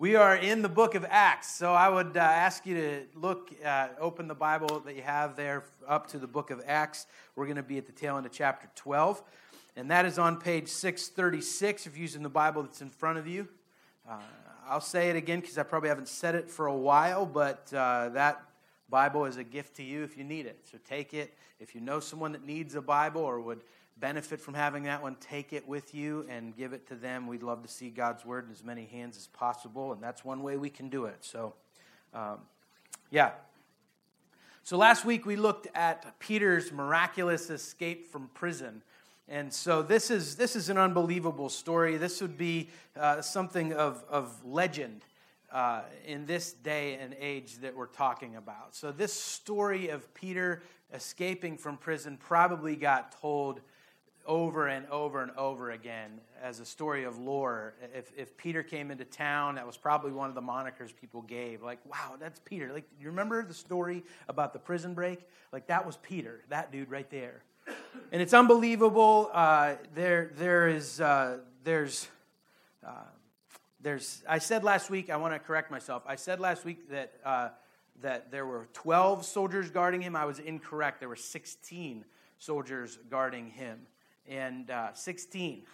We are in the book of Acts, so I would uh, ask you to look, uh, open the Bible that you have there up to the book of Acts. We're going to be at the tail end of chapter 12, and that is on page 636 if you're using the Bible that's in front of you. Uh, I'll say it again because I probably haven't said it for a while, but uh, that Bible is a gift to you if you need it. So take it. If you know someone that needs a Bible or would benefit from having that one, take it with you and give it to them. We'd love to see God's word in as many hands as possible, and that's one way we can do it. So, um, yeah. So last week we looked at Peter's miraculous escape from prison. And so this is, this is an unbelievable story. This would be uh, something of, of legend uh, in this day and age that we're talking about. So, this story of Peter escaping from prison probably got told over and over and over again as a story of lore. If, if Peter came into town, that was probably one of the monikers people gave. Like, wow, that's Peter. Like, you remember the story about the prison break? Like, that was Peter, that dude right there. And it's unbelievable. Uh, there, there is, uh, there's, uh, there's. I said last week. I want to correct myself. I said last week that uh, that there were 12 soldiers guarding him. I was incorrect. There were 16 soldiers guarding him and uh, 16.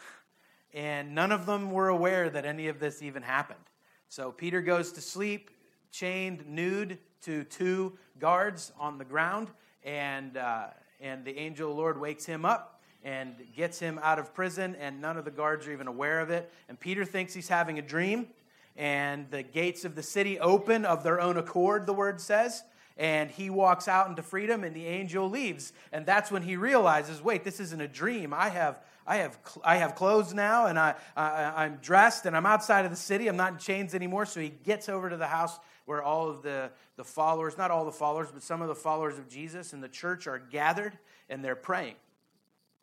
And none of them were aware that any of this even happened. So Peter goes to sleep, chained, nude, to two guards on the ground, and, uh, and the angel of the Lord wakes him up and gets him out of prison, and none of the guards are even aware of it. And Peter thinks he's having a dream, and the gates of the city open of their own accord, the word says and he walks out into freedom and the angel leaves. And that's when he realizes wait this isn't a dream. I have i have i have clothes now and I, I i'm dressed and i'm outside of the city. I'm not in chains anymore. So he gets over to the house where all of the the followers not all the followers but some of the followers of jesus and the church are gathered and they're praying.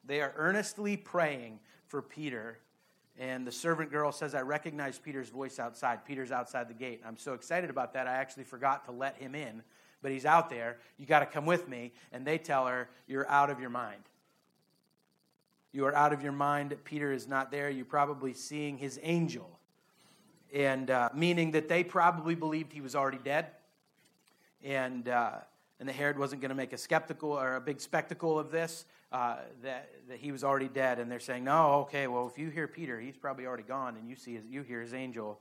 They are earnestly praying for peter. And the servant girl says, I recognize Peter's voice outside. Peter's outside the gate. I'm so excited about that, I actually forgot to let him in but he's out there. You got to come with me. And they tell her, You're out of your mind. You are out of your mind. Peter is not there. You're probably seeing his angel. And uh, meaning that they probably believed he was already dead. And, uh, and the Herod wasn't going to make a skeptical or a big spectacle of this, uh, that, that he was already dead. And they're saying, No, okay, well, if you hear Peter, he's probably already gone, and you, see his, you hear his angel.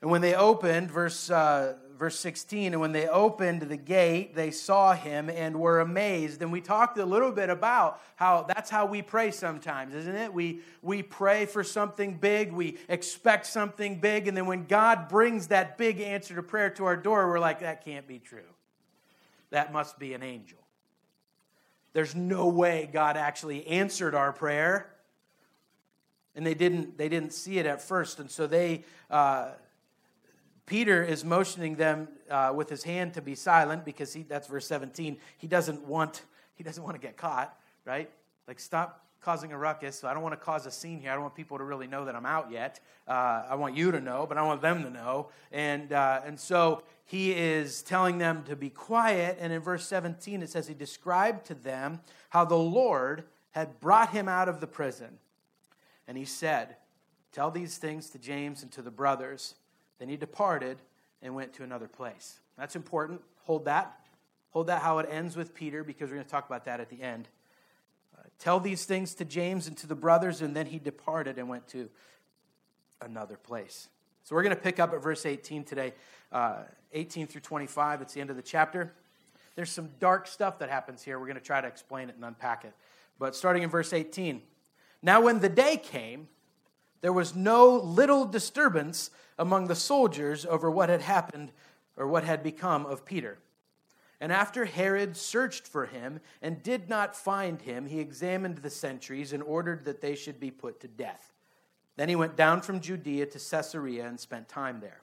And when they opened, verse, uh, verse 16, and when they opened the gate, they saw him and were amazed. And we talked a little bit about how that's how we pray sometimes, isn't it? We, we pray for something big, we expect something big, and then when God brings that big answer to prayer to our door, we're like, that can't be true. That must be an angel. There's no way God actually answered our prayer. And they didn't, they didn't see it at first. And so they. Uh, Peter is motioning them uh, with his hand to be silent because he, that's verse 17. He doesn't want he doesn't want to get caught, right? Like stop causing a ruckus. I don't want to cause a scene here. I don't want people to really know that I'm out yet. Uh, I want you to know, but I want them to know. And uh, and so he is telling them to be quiet. And in verse 17 it says he described to them how the Lord had brought him out of the prison, and he said, "Tell these things to James and to the brothers." Then he departed and went to another place. That's important. Hold that. Hold that how it ends with Peter, because we're going to talk about that at the end. Uh, tell these things to James and to the brothers, and then he departed and went to another place. So we're going to pick up at verse 18 today, uh, 18 through 25. It's the end of the chapter. There's some dark stuff that happens here. We're going to try to explain it and unpack it. But starting in verse 18. Now, when the day came, there was no little disturbance among the soldiers over what had happened or what had become of Peter. And after Herod searched for him and did not find him, he examined the sentries and ordered that they should be put to death. Then he went down from Judea to Caesarea and spent time there.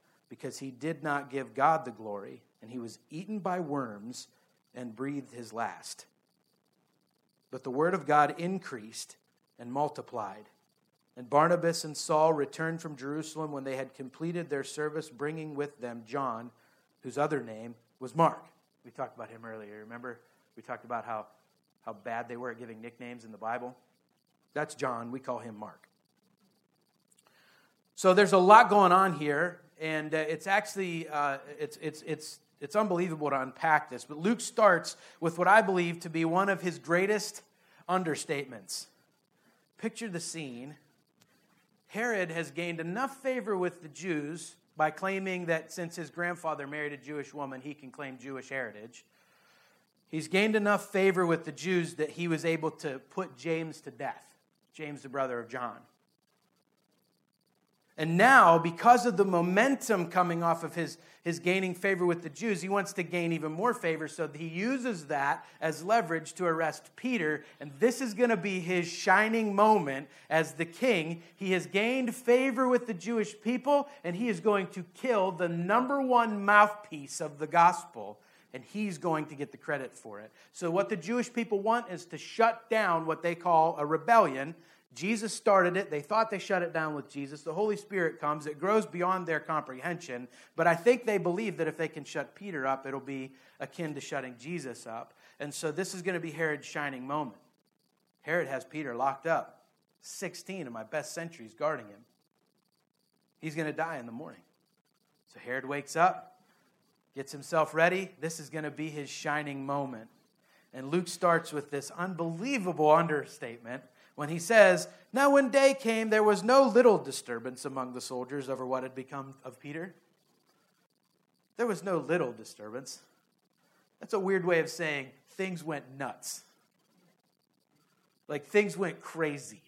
because he did not give God the glory, and he was eaten by worms and breathed his last. But the word of God increased and multiplied. And Barnabas and Saul returned from Jerusalem when they had completed their service, bringing with them John, whose other name was Mark. We talked about him earlier. Remember? We talked about how, how bad they were at giving nicknames in the Bible. That's John. We call him Mark. So there's a lot going on here, and uh, it's actually uh, it's, it's, it's, it's unbelievable to unpack this. But Luke starts with what I believe to be one of his greatest understatements. Picture the scene. Herod has gained enough favor with the Jews by claiming that since his grandfather married a Jewish woman, he can claim Jewish heritage. He's gained enough favor with the Jews that he was able to put James to death, James, the brother of John. And now, because of the momentum coming off of his, his gaining favor with the Jews, he wants to gain even more favor. So he uses that as leverage to arrest Peter. And this is going to be his shining moment as the king. He has gained favor with the Jewish people, and he is going to kill the number one mouthpiece of the gospel. And he's going to get the credit for it. So, what the Jewish people want is to shut down what they call a rebellion Jesus started it. They thought they shut it down with Jesus. The Holy Spirit comes. It grows beyond their comprehension. But I think they believe that if they can shut Peter up, it'll be akin to shutting Jesus up. And so this is going to be Herod's shining moment. Herod has Peter locked up. 16 of my best centuries guarding him. He's going to die in the morning. So Herod wakes up, gets himself ready. This is going to be his shining moment. And Luke starts with this unbelievable understatement when he says, Now when day came, there was no little disturbance among the soldiers over what had become of Peter. There was no little disturbance. That's a weird way of saying things went nuts. Like things went crazy.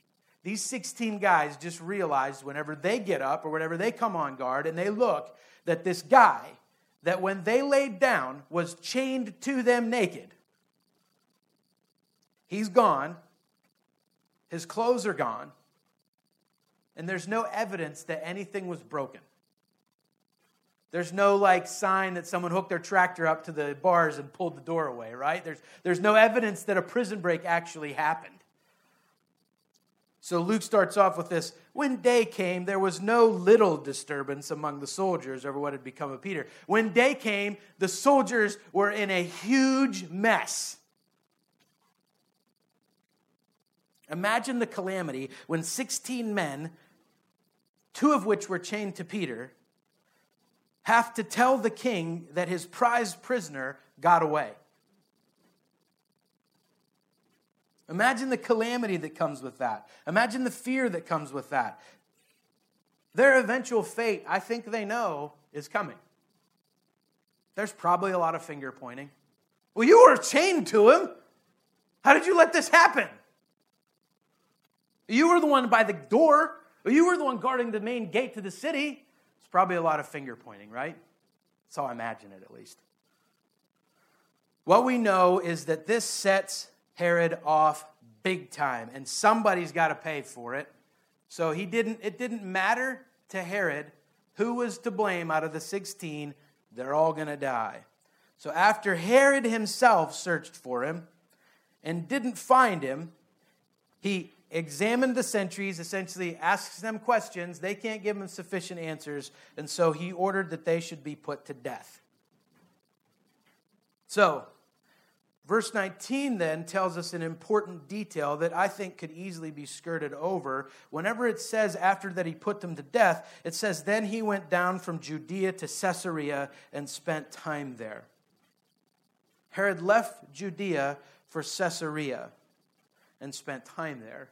These 16 guys just realized whenever they get up or whenever they come on guard and they look that this guy, that when they laid down, was chained to them naked. He's gone. His clothes are gone, and there's no evidence that anything was broken. There's no like sign that someone hooked their tractor up to the bars and pulled the door away, right? There's, there's no evidence that a prison break actually happened. So Luke starts off with this When day came, there was no little disturbance among the soldiers over what had become of Peter. When day came, the soldiers were in a huge mess. Imagine the calamity when 16 men, two of which were chained to Peter, have to tell the king that his prized prisoner got away. Imagine the calamity that comes with that. Imagine the fear that comes with that. Their eventual fate, I think they know, is coming. There's probably a lot of finger pointing. Well, you were chained to him. How did you let this happen? You were the one by the door. You were the one guarding the main gate to the city. It's probably a lot of finger pointing, right? That's how I imagine it, at least. What we know is that this sets Herod off big time, and somebody's got to pay for it. So he didn't, it didn't matter to Herod who was to blame out of the 16, they're all going to die. So after Herod himself searched for him and didn't find him, he examined the sentries, essentially asks them questions. They can't give him sufficient answers, and so he ordered that they should be put to death. So, verse 19 then tells us an important detail that I think could easily be skirted over. Whenever it says after that he put them to death, it says, Then he went down from Judea to Caesarea and spent time there. Herod left Judea for Caesarea and spent time there.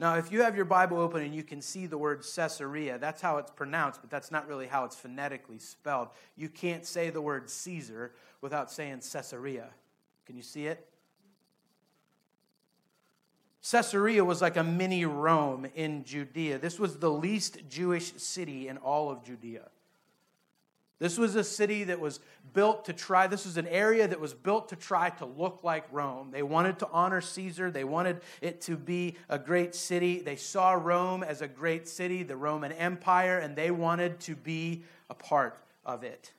Now, if you have your Bible open and you can see the word Caesarea, that's how it's pronounced, but that's not really how it's phonetically spelled. You can't say the word Caesar without saying Caesarea. Can you see it? Caesarea was like a mini Rome in Judea. This was the least Jewish city in all of Judea. This was a city that was built to try, this was an area that was built to try to look like Rome. They wanted to honor Caesar. They wanted it to be a great city. They saw Rome as a great city, the Roman Empire, and they wanted to be a part of it.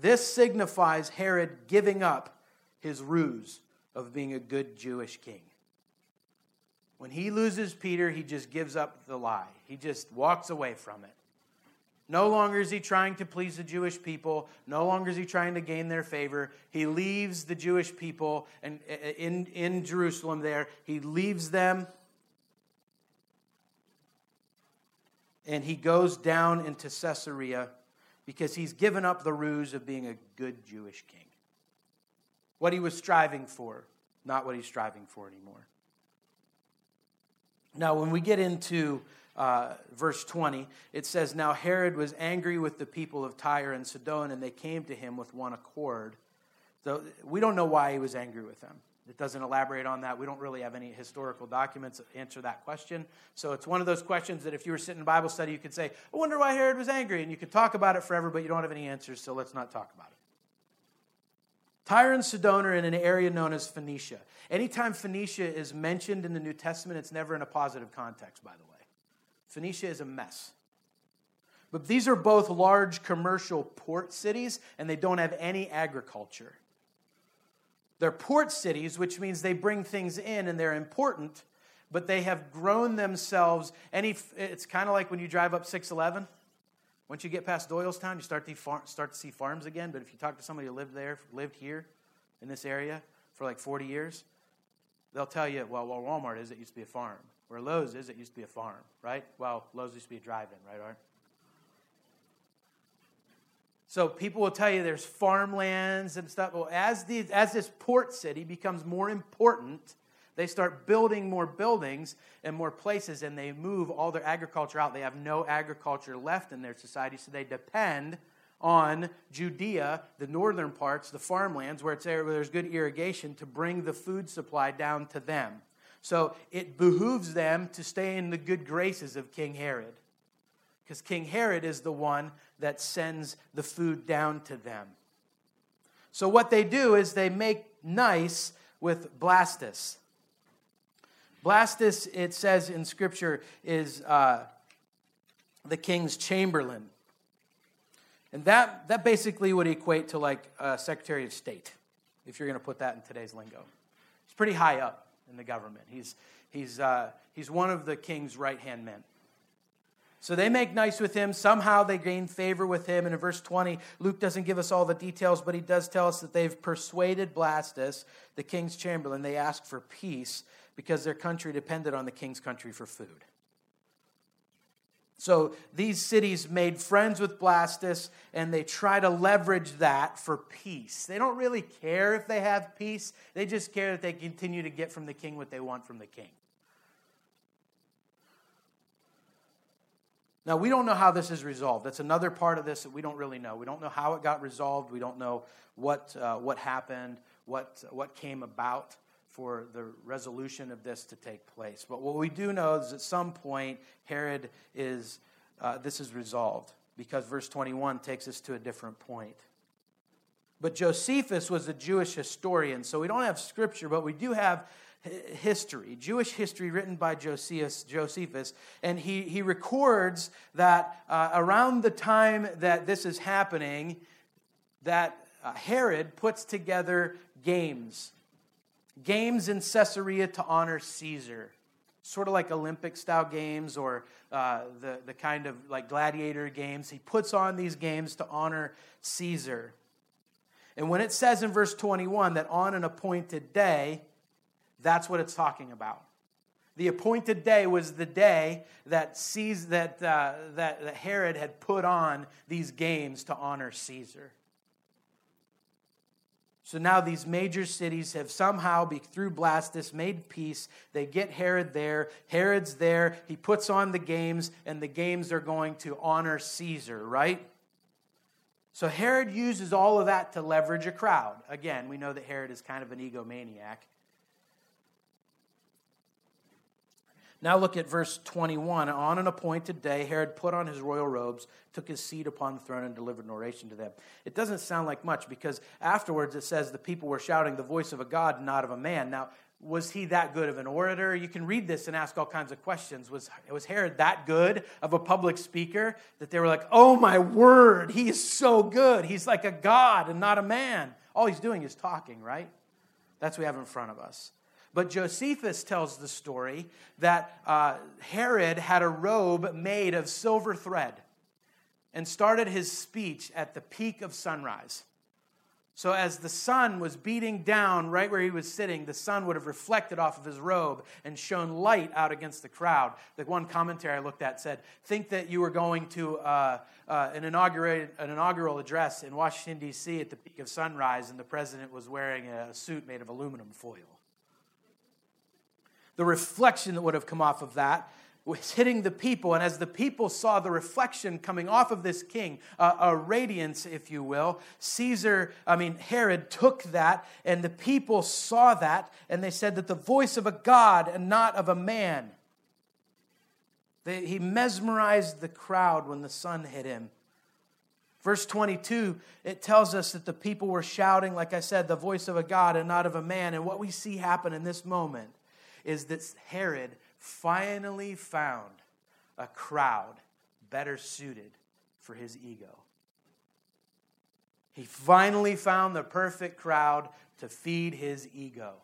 This signifies Herod giving up his ruse of being a good Jewish king. When he loses Peter, he just gives up the lie. He just walks away from it. No longer is he trying to please the Jewish people. No longer is he trying to gain their favor. He leaves the Jewish people and uh, in, in Jerusalem there. He leaves them and he goes down into Caesarea because he's given up the ruse of being a good Jewish king. What he was striving for, not what he's striving for anymore. Now, when we get into uh, verse 20, it says, Now Herod was angry with the people of Tyre and Sidon, and they came to him with one accord. So we don't know why he was angry with them. It doesn't elaborate on that. We don't really have any historical documents that answer that question. So it's one of those questions that if you were sitting in Bible study, you could say, I wonder why Herod was angry. And you could talk about it forever, but you don't have any answers, so let's not talk about it. Tyre and Sidon are in an area known as Phoenicia. Anytime Phoenicia is mentioned in the New Testament, it's never in a positive context, by the way. Phoenicia is a mess. But these are both large commercial port cities, and they don't have any agriculture. They're port cities, which means they bring things in and they're important, but they have grown themselves. Any, it's kind of like when you drive up 611. Once you get past Doylestown, you start to, start to see farms again. But if you talk to somebody who lived there, lived here in this area for like 40 years, they'll tell you, well, where Walmart is, it used to be a farm. Where Lowe's is, it used to be a farm, right? Well, Lowe's used to be a drive in, right, Art? So people will tell you there's farmlands and stuff. Well, as, these, as this port city becomes more important, they start building more buildings and more places, and they move all their agriculture out. They have no agriculture left in their society, so they depend on Judea, the northern parts, the farmlands, where, it's where there's good irrigation, to bring the food supply down to them. So it behooves them to stay in the good graces of King Herod. Because King Herod is the one that sends the food down to them. So what they do is they make nice with Blastus. Blastus, it says in Scripture, is uh, the king's chamberlain. And that, that basically would equate to like a Secretary of State, if you're going to put that in today's lingo. It's pretty high up in the government. He's, he's, uh, he's one of the king's right hand men. So they make nice with him. Somehow they gain favor with him. And in verse 20, Luke doesn't give us all the details, but he does tell us that they've persuaded Blastus, the king's chamberlain. They ask for peace because their country depended on the king's country for food. So these cities made friends with Blastus and they try to leverage that for peace. They don't really care if they have peace, they just care that they continue to get from the king what they want from the king. Now, we don't know how this is resolved. That's another part of this that we don't really know. We don't know how it got resolved. We don't know what, uh, what happened, what, what came about for the resolution of this to take place. But what we do know is at some point, Herod is, uh, this is resolved because verse 21 takes us to a different point. But Josephus was a Jewish historian, so we don't have scripture, but we do have history, Jewish history written by Josephus, Josephus and he, he records that uh, around the time that this is happening, that uh, Herod puts together games games in Caesarea to honor Caesar. Sort of like Olympic style games or uh, the, the kind of like gladiator games. He puts on these games to honor Caesar. And when it says in verse 21 that on an appointed day, that's what it's talking about. The appointed day was the day that, Caesar, that, uh, that, that Herod had put on these games to honor Caesar. So now these major cities have somehow, through Blastus, made peace. They get Herod there. Herod's there. He puts on the games, and the games are going to honor Caesar, right? So Herod uses all of that to leverage a crowd. Again, we know that Herod is kind of an egomaniac. Now look at verse 21. On an appointed day, Herod put on his royal robes, took his seat upon the throne, and delivered an oration to them. It doesn't sound like much because afterwards it says the people were shouting the voice of a God, not of a man. Now, was he that good of an orator? You can read this and ask all kinds of questions. Was, was Herod that good of a public speaker that they were like, oh my word, he is so good. He's like a God and not a man. All he's doing is talking, right? That's what we have in front of us. But Josephus tells the story that uh, Herod had a robe made of silver thread and started his speech at the peak of sunrise. So, as the sun was beating down right where he was sitting, the sun would have reflected off of his robe and shone light out against the crowd. The one commentary I looked at said, Think that you were going to uh, uh, an, an inaugural address in Washington, D.C. at the peak of sunrise, and the president was wearing a suit made of aluminum foil. The reflection that would have come off of that was hitting the people. And as the people saw the reflection coming off of this king, uh, a radiance, if you will, Caesar, I mean, Herod took that, and the people saw that, and they said that the voice of a God and not of a man. They, he mesmerized the crowd when the sun hit him. Verse 22, it tells us that the people were shouting, like I said, the voice of a God and not of a man. And what we see happen in this moment is that Herod finally found a crowd better suited for his ego. He finally found the perfect crowd to feed his ego.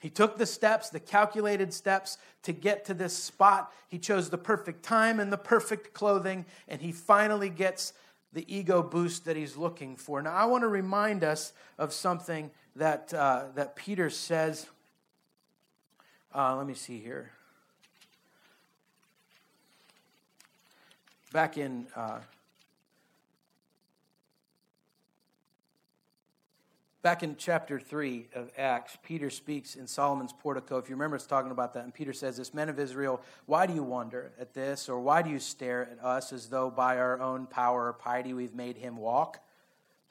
He took the steps, the calculated steps to get to this spot. He chose the perfect time and the perfect clothing, and he finally gets the ego boost that he's looking for. Now, I want to remind us of something that, uh, that Peter says uh, let me see here. Back in uh, back in chapter 3 of Acts, Peter speaks in Solomon's portico. If you remember, it's talking about that. And Peter says, This men of Israel, why do you wonder at this? Or why do you stare at us as though by our own power or piety we've made him walk?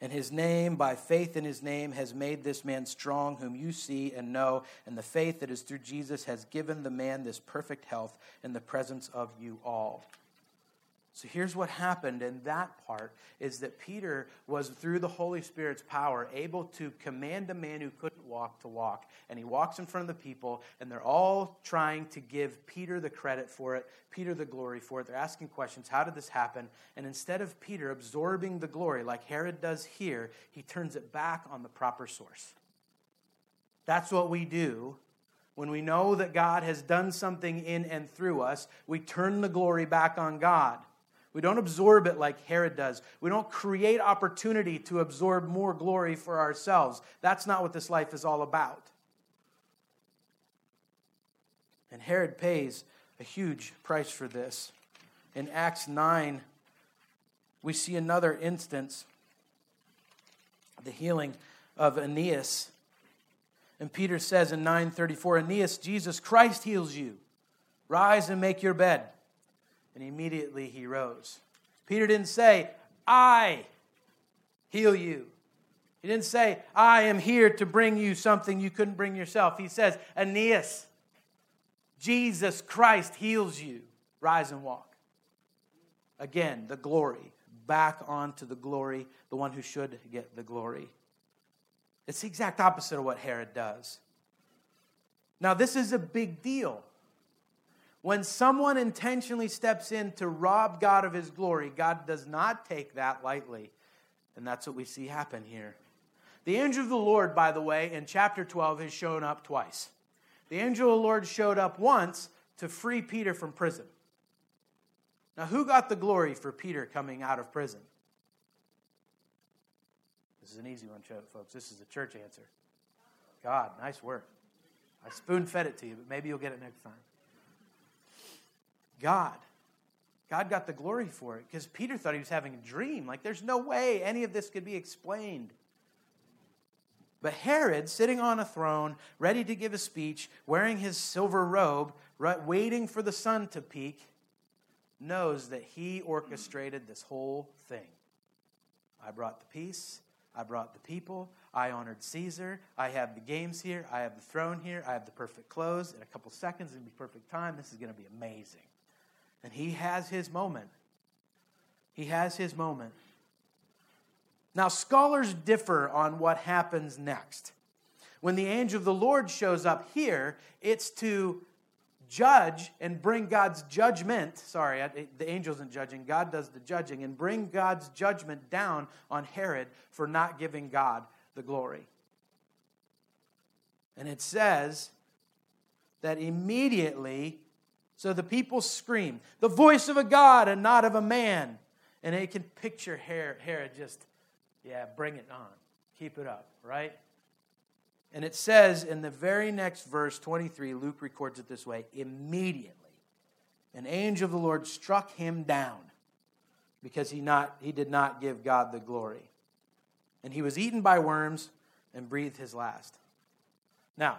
and his name, by faith in his name, has made this man strong, whom you see and know. And the faith that is through Jesus has given the man this perfect health in the presence of you all. So here's what happened in that part is that Peter was, through the Holy Spirit's power, able to command a man who couldn't walk to walk. And he walks in front of the people, and they're all trying to give Peter the credit for it, Peter the glory for it. They're asking questions How did this happen? And instead of Peter absorbing the glory like Herod does here, he turns it back on the proper source. That's what we do when we know that God has done something in and through us, we turn the glory back on God. We don't absorb it like Herod does. We don't create opportunity to absorb more glory for ourselves. That's not what this life is all about. And Herod pays a huge price for this. In Acts 9, we see another instance the healing of Aeneas. And Peter says in 934, Aeneas, Jesus Christ heals you. Rise and make your bed and immediately he rose. Peter didn't say, I heal you. He didn't say, I am here to bring you something you couldn't bring yourself. He says, Aeneas, Jesus Christ heals you. Rise and walk. Again, the glory. Back onto the glory, the one who should get the glory. It's the exact opposite of what Herod does. Now, this is a big deal. When someone intentionally steps in to rob God of his glory, God does not take that lightly. And that's what we see happen here. The angel of the Lord, by the way, in chapter 12 has shown up twice. The angel of the Lord showed up once to free Peter from prison. Now, who got the glory for Peter coming out of prison? This is an easy one, folks. This is a church answer. God, nice work. I spoon fed it to you, but maybe you'll get it next time. God. God got the glory for it because Peter thought he was having a dream. Like, there's no way any of this could be explained. But Herod, sitting on a throne, ready to give a speech, wearing his silver robe, waiting for the sun to peak, knows that he orchestrated this whole thing. I brought the peace. I brought the people. I honored Caesar. I have the games here. I have the throne here. I have the perfect clothes. In a couple seconds, it'll be perfect time. This is going to be amazing. And he has his moment. He has his moment. Now, scholars differ on what happens next. When the angel of the Lord shows up here, it's to judge and bring God's judgment. Sorry, the angel isn't judging, God does the judging, and bring God's judgment down on Herod for not giving God the glory. And it says that immediately, so the people scream, the voice of a God and not of a man. And they can picture Herod just, yeah, bring it on. Keep it up, right? And it says in the very next verse, 23, Luke records it this way immediately, an angel of the Lord struck him down because he, not, he did not give God the glory. And he was eaten by worms and breathed his last. Now,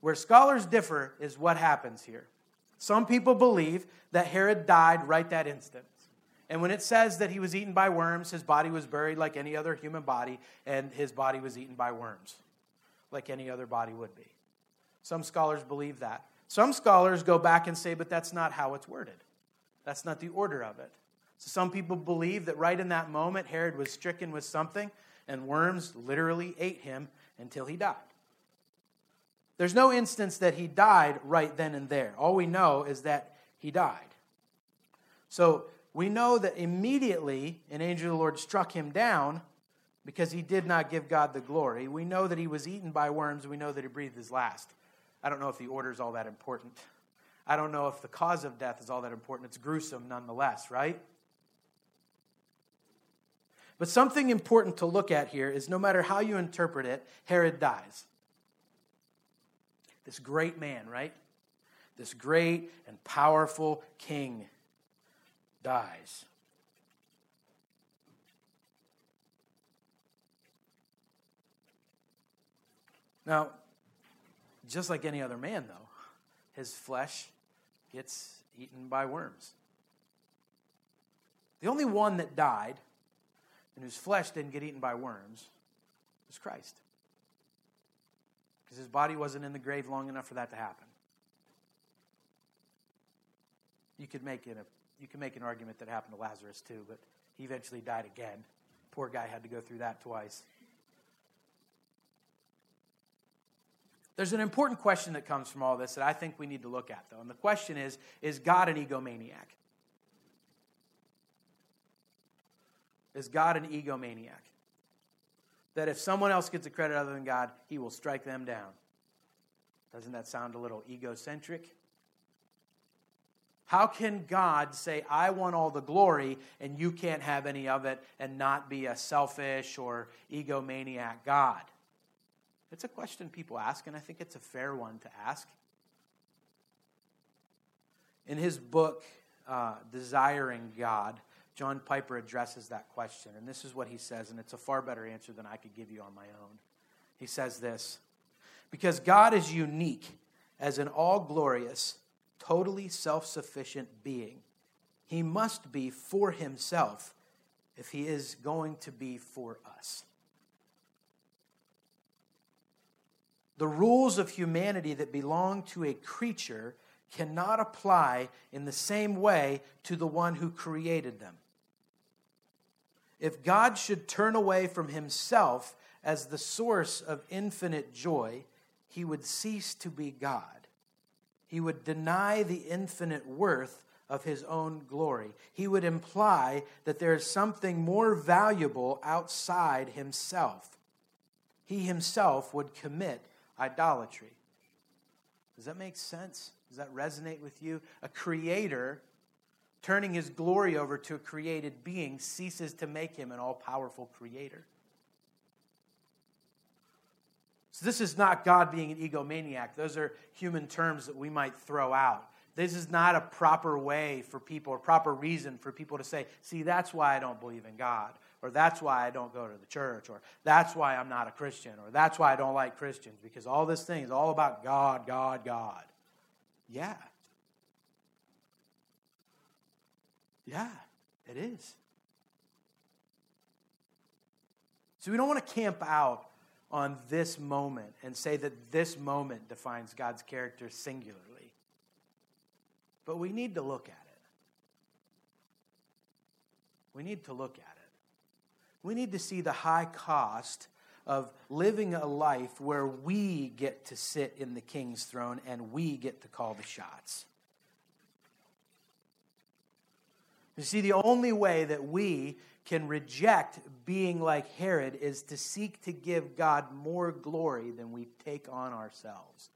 where scholars differ is what happens here. Some people believe that Herod died right that instant. And when it says that he was eaten by worms, his body was buried like any other human body, and his body was eaten by worms like any other body would be. Some scholars believe that. Some scholars go back and say, but that's not how it's worded. That's not the order of it. So some people believe that right in that moment, Herod was stricken with something, and worms literally ate him until he died. There's no instance that he died right then and there. All we know is that he died. So we know that immediately an angel of the Lord struck him down, because he did not give God the glory. We know that he was eaten by worms. We know that he breathed his last. I don't know if the order is all that important. I don't know if the cause of death is all that important. It's gruesome nonetheless, right? But something important to look at here is no matter how you interpret it, Herod dies. This great man, right? This great and powerful king dies. Now, just like any other man, though, his flesh gets eaten by worms. The only one that died and whose flesh didn't get eaten by worms was Christ. Because his body wasn't in the grave long enough for that to happen. You could make it a, you could make an argument that happened to Lazarus too, but he eventually died again. Poor guy had to go through that twice. There's an important question that comes from all this that I think we need to look at, though. And the question is Is God an egomaniac? Is God an egomaniac? That if someone else gets the credit other than God, he will strike them down. Doesn't that sound a little egocentric? How can God say, I want all the glory and you can't have any of it and not be a selfish or egomaniac God? It's a question people ask, and I think it's a fair one to ask. In his book, uh, Desiring God, John Piper addresses that question, and this is what he says, and it's a far better answer than I could give you on my own. He says this Because God is unique as an all glorious, totally self sufficient being, he must be for himself if he is going to be for us. The rules of humanity that belong to a creature cannot apply in the same way to the one who created them. If God should turn away from himself as the source of infinite joy, he would cease to be God. He would deny the infinite worth of his own glory. He would imply that there is something more valuable outside himself. He himself would commit idolatry. Does that make sense? Does that resonate with you? A creator turning his glory over to a created being ceases to make him an all powerful creator. So, this is not God being an egomaniac. Those are human terms that we might throw out this is not a proper way for people or proper reason for people to say, see, that's why I don't believe in God, or that's why I don't go to the church, or that's why I'm not a Christian, or that's why I don't like Christians, because all this thing is all about God, God, God. Yeah. Yeah, it is. So we don't want to camp out on this moment and say that this moment defines God's character singularly. But we need to look at it. We need to look at it. We need to see the high cost of living a life where we get to sit in the king's throne and we get to call the shots. You see, the only way that we can reject being like Herod is to seek to give God more glory than we take on ourselves.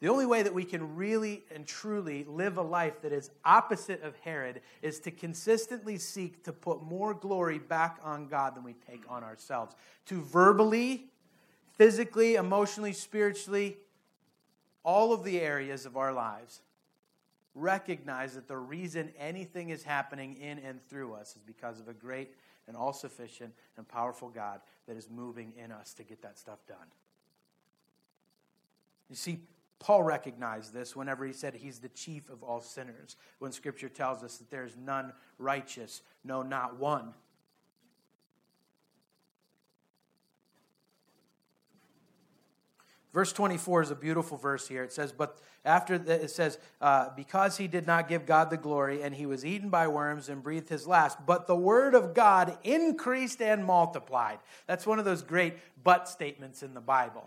The only way that we can really and truly live a life that is opposite of Herod is to consistently seek to put more glory back on God than we take on ourselves. To verbally, physically, emotionally, spiritually, all of the areas of our lives, recognize that the reason anything is happening in and through us is because of a great and all sufficient and powerful God that is moving in us to get that stuff done. You see, Paul recognized this whenever he said he's the chief of all sinners, when Scripture tells us that there is none righteous, no, not one. Verse 24 is a beautiful verse here. It says, But after the, it says, uh, Because he did not give God the glory, and he was eaten by worms and breathed his last, but the word of God increased and multiplied. That's one of those great but statements in the Bible.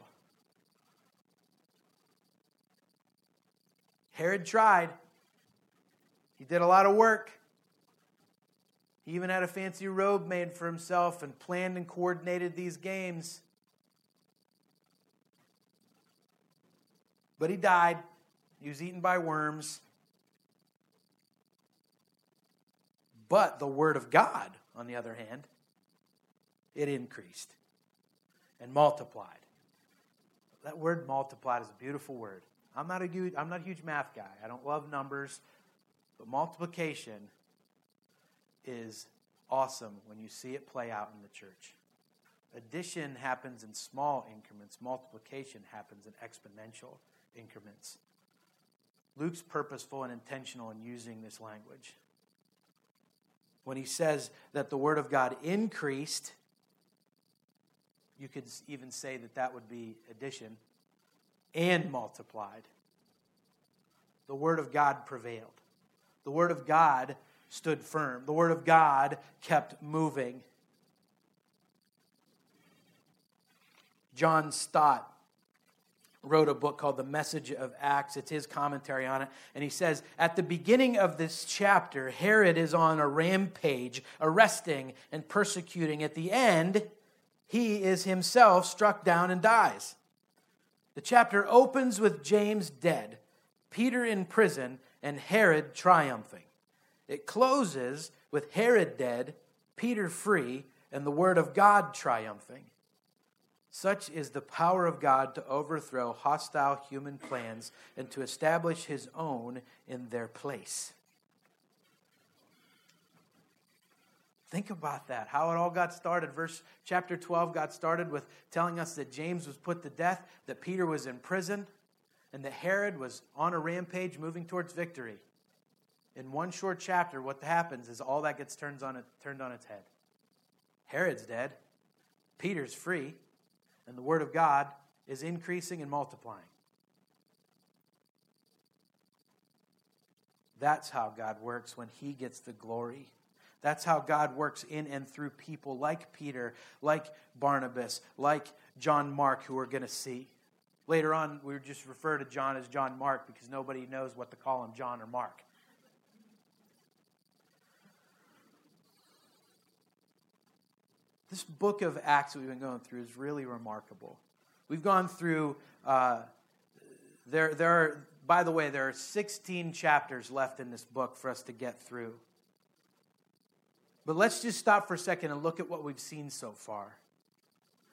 Herod tried. He did a lot of work. He even had a fancy robe made for himself and planned and coordinated these games. But he died. He was eaten by worms. But the Word of God, on the other hand, it increased and multiplied. That word multiplied is a beautiful word. I'm not a huge, I'm not a huge math guy. I don't love numbers, but multiplication is awesome when you see it play out in the church. Addition happens in small increments, multiplication happens in exponential increments. Luke's purposeful and intentional in using this language. When he says that the Word of God increased, you could even say that that would be addition and multiplied. The Word of God prevailed. The Word of God stood firm. The Word of God kept moving. John Stott wrote a book called The Message of Acts. It's his commentary on it. And he says, At the beginning of this chapter, Herod is on a rampage, arresting and persecuting. At the end, he is himself struck down and dies. The chapter opens with James dead, Peter in prison, and Herod triumphing. It closes with Herod dead, Peter free, and the word of God triumphing. Such is the power of God to overthrow hostile human plans and to establish his own in their place. Think about that, how it all got started. Verse chapter 12 got started with telling us that James was put to death, that Peter was in prison, and that Herod was on a rampage moving towards victory. In one short chapter, what happens is all that gets turned on, turned on its head. Herod's dead, Peter's free, and the Word of God is increasing and multiplying. That's how God works when He gets the glory. That's how God works in and through people like Peter, like Barnabas, like John Mark, who we're going to see. Later on, we just refer to John as John Mark because nobody knows what to call him, John or Mark. This book of Acts that we've been going through is really remarkable. We've gone through, uh, there, there are, by the way, there are 16 chapters left in this book for us to get through. But let's just stop for a second and look at what we've seen so far.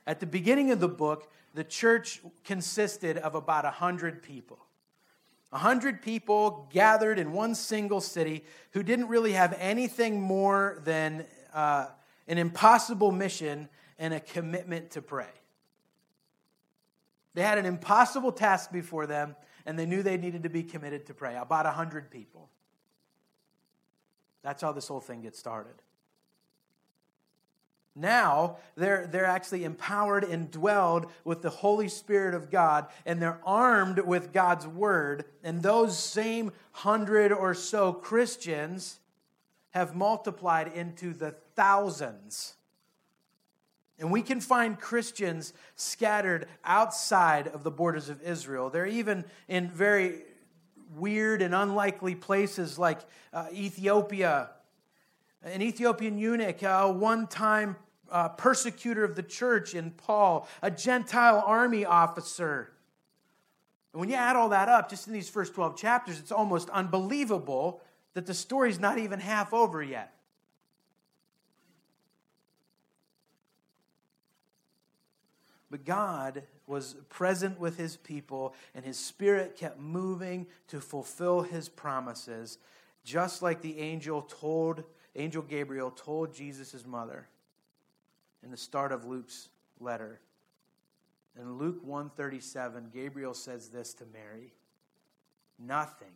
At the beginning of the book, the church consisted of about 100 people. A hundred people gathered in one single city who didn't really have anything more than uh, an impossible mission and a commitment to pray. They had an impossible task before them, and they knew they needed to be committed to pray. About a hundred people. That's how this whole thing gets started. Now they're, they're actually empowered and dwelled with the Holy Spirit of God, and they're armed with God's Word. And those same hundred or so Christians have multiplied into the thousands. And we can find Christians scattered outside of the borders of Israel. They're even in very weird and unlikely places like uh, Ethiopia. An Ethiopian eunuch, a one time uh, persecutor of the church in Paul, a Gentile army officer. And when you add all that up, just in these first 12 chapters, it's almost unbelievable that the story's not even half over yet. But God was present with his people, and his spirit kept moving to fulfill his promises, just like the angel told, angel Gabriel told Jesus' mother in the start of Luke's letter. In Luke 137, Gabriel says this to Mary Nothing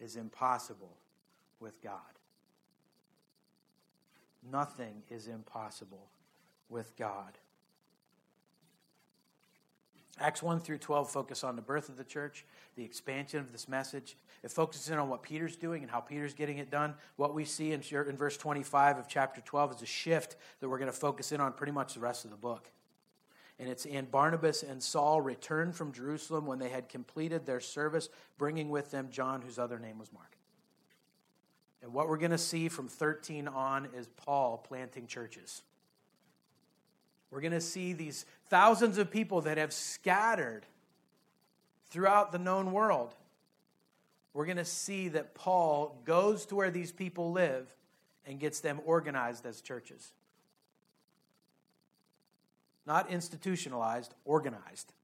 is impossible with God. Nothing is impossible with God. Acts 1 through 12 focus on the birth of the church, the expansion of this message. It focuses in on what Peter's doing and how Peter's getting it done. What we see in, in verse 25 of chapter 12 is a shift that we're going to focus in on pretty much the rest of the book. And it's and Barnabas and Saul returned from Jerusalem when they had completed their service, bringing with them John, whose other name was Mark. And what we're going to see from 13 on is Paul planting churches. We're going to see these thousands of people that have scattered throughout the known world. We're going to see that Paul goes to where these people live and gets them organized as churches. Not institutionalized, organized.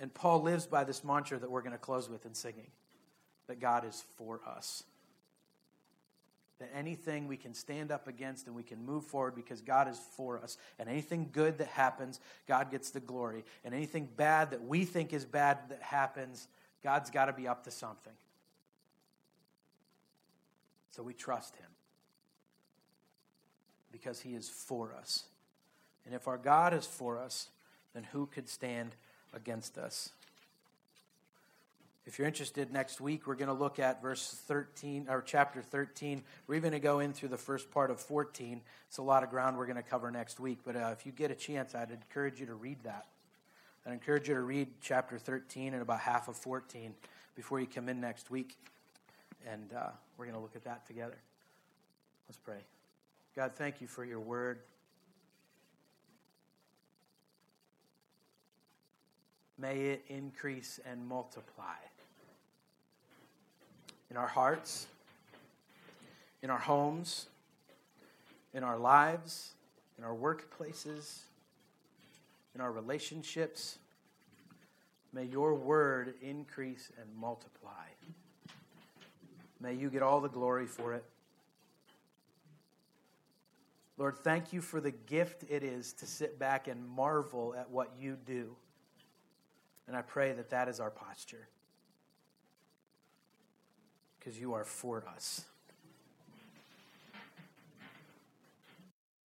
And Paul lives by this mantra that we're going to close with in singing that God is for us that anything we can stand up against and we can move forward because God is for us. And anything good that happens, God gets the glory. And anything bad that we think is bad that happens, God's got to be up to something. So we trust Him because He is for us. And if our God is for us, then who could stand against us? If you're interested, next week we're going to look at verse 13 or chapter 13. We're even going to go in through the first part of 14. It's a lot of ground we're going to cover next week, but uh, if you get a chance, I'd encourage you to read that. I'd encourage you to read chapter 13 and about half of 14 before you come in next week, and uh, we're going to look at that together. Let's pray. God, thank you for your word. May it increase and multiply in our hearts, in our homes, in our lives, in our workplaces, in our relationships. May your word increase and multiply. May you get all the glory for it. Lord, thank you for the gift it is to sit back and marvel at what you do. And I pray that that is our posture because you are for us.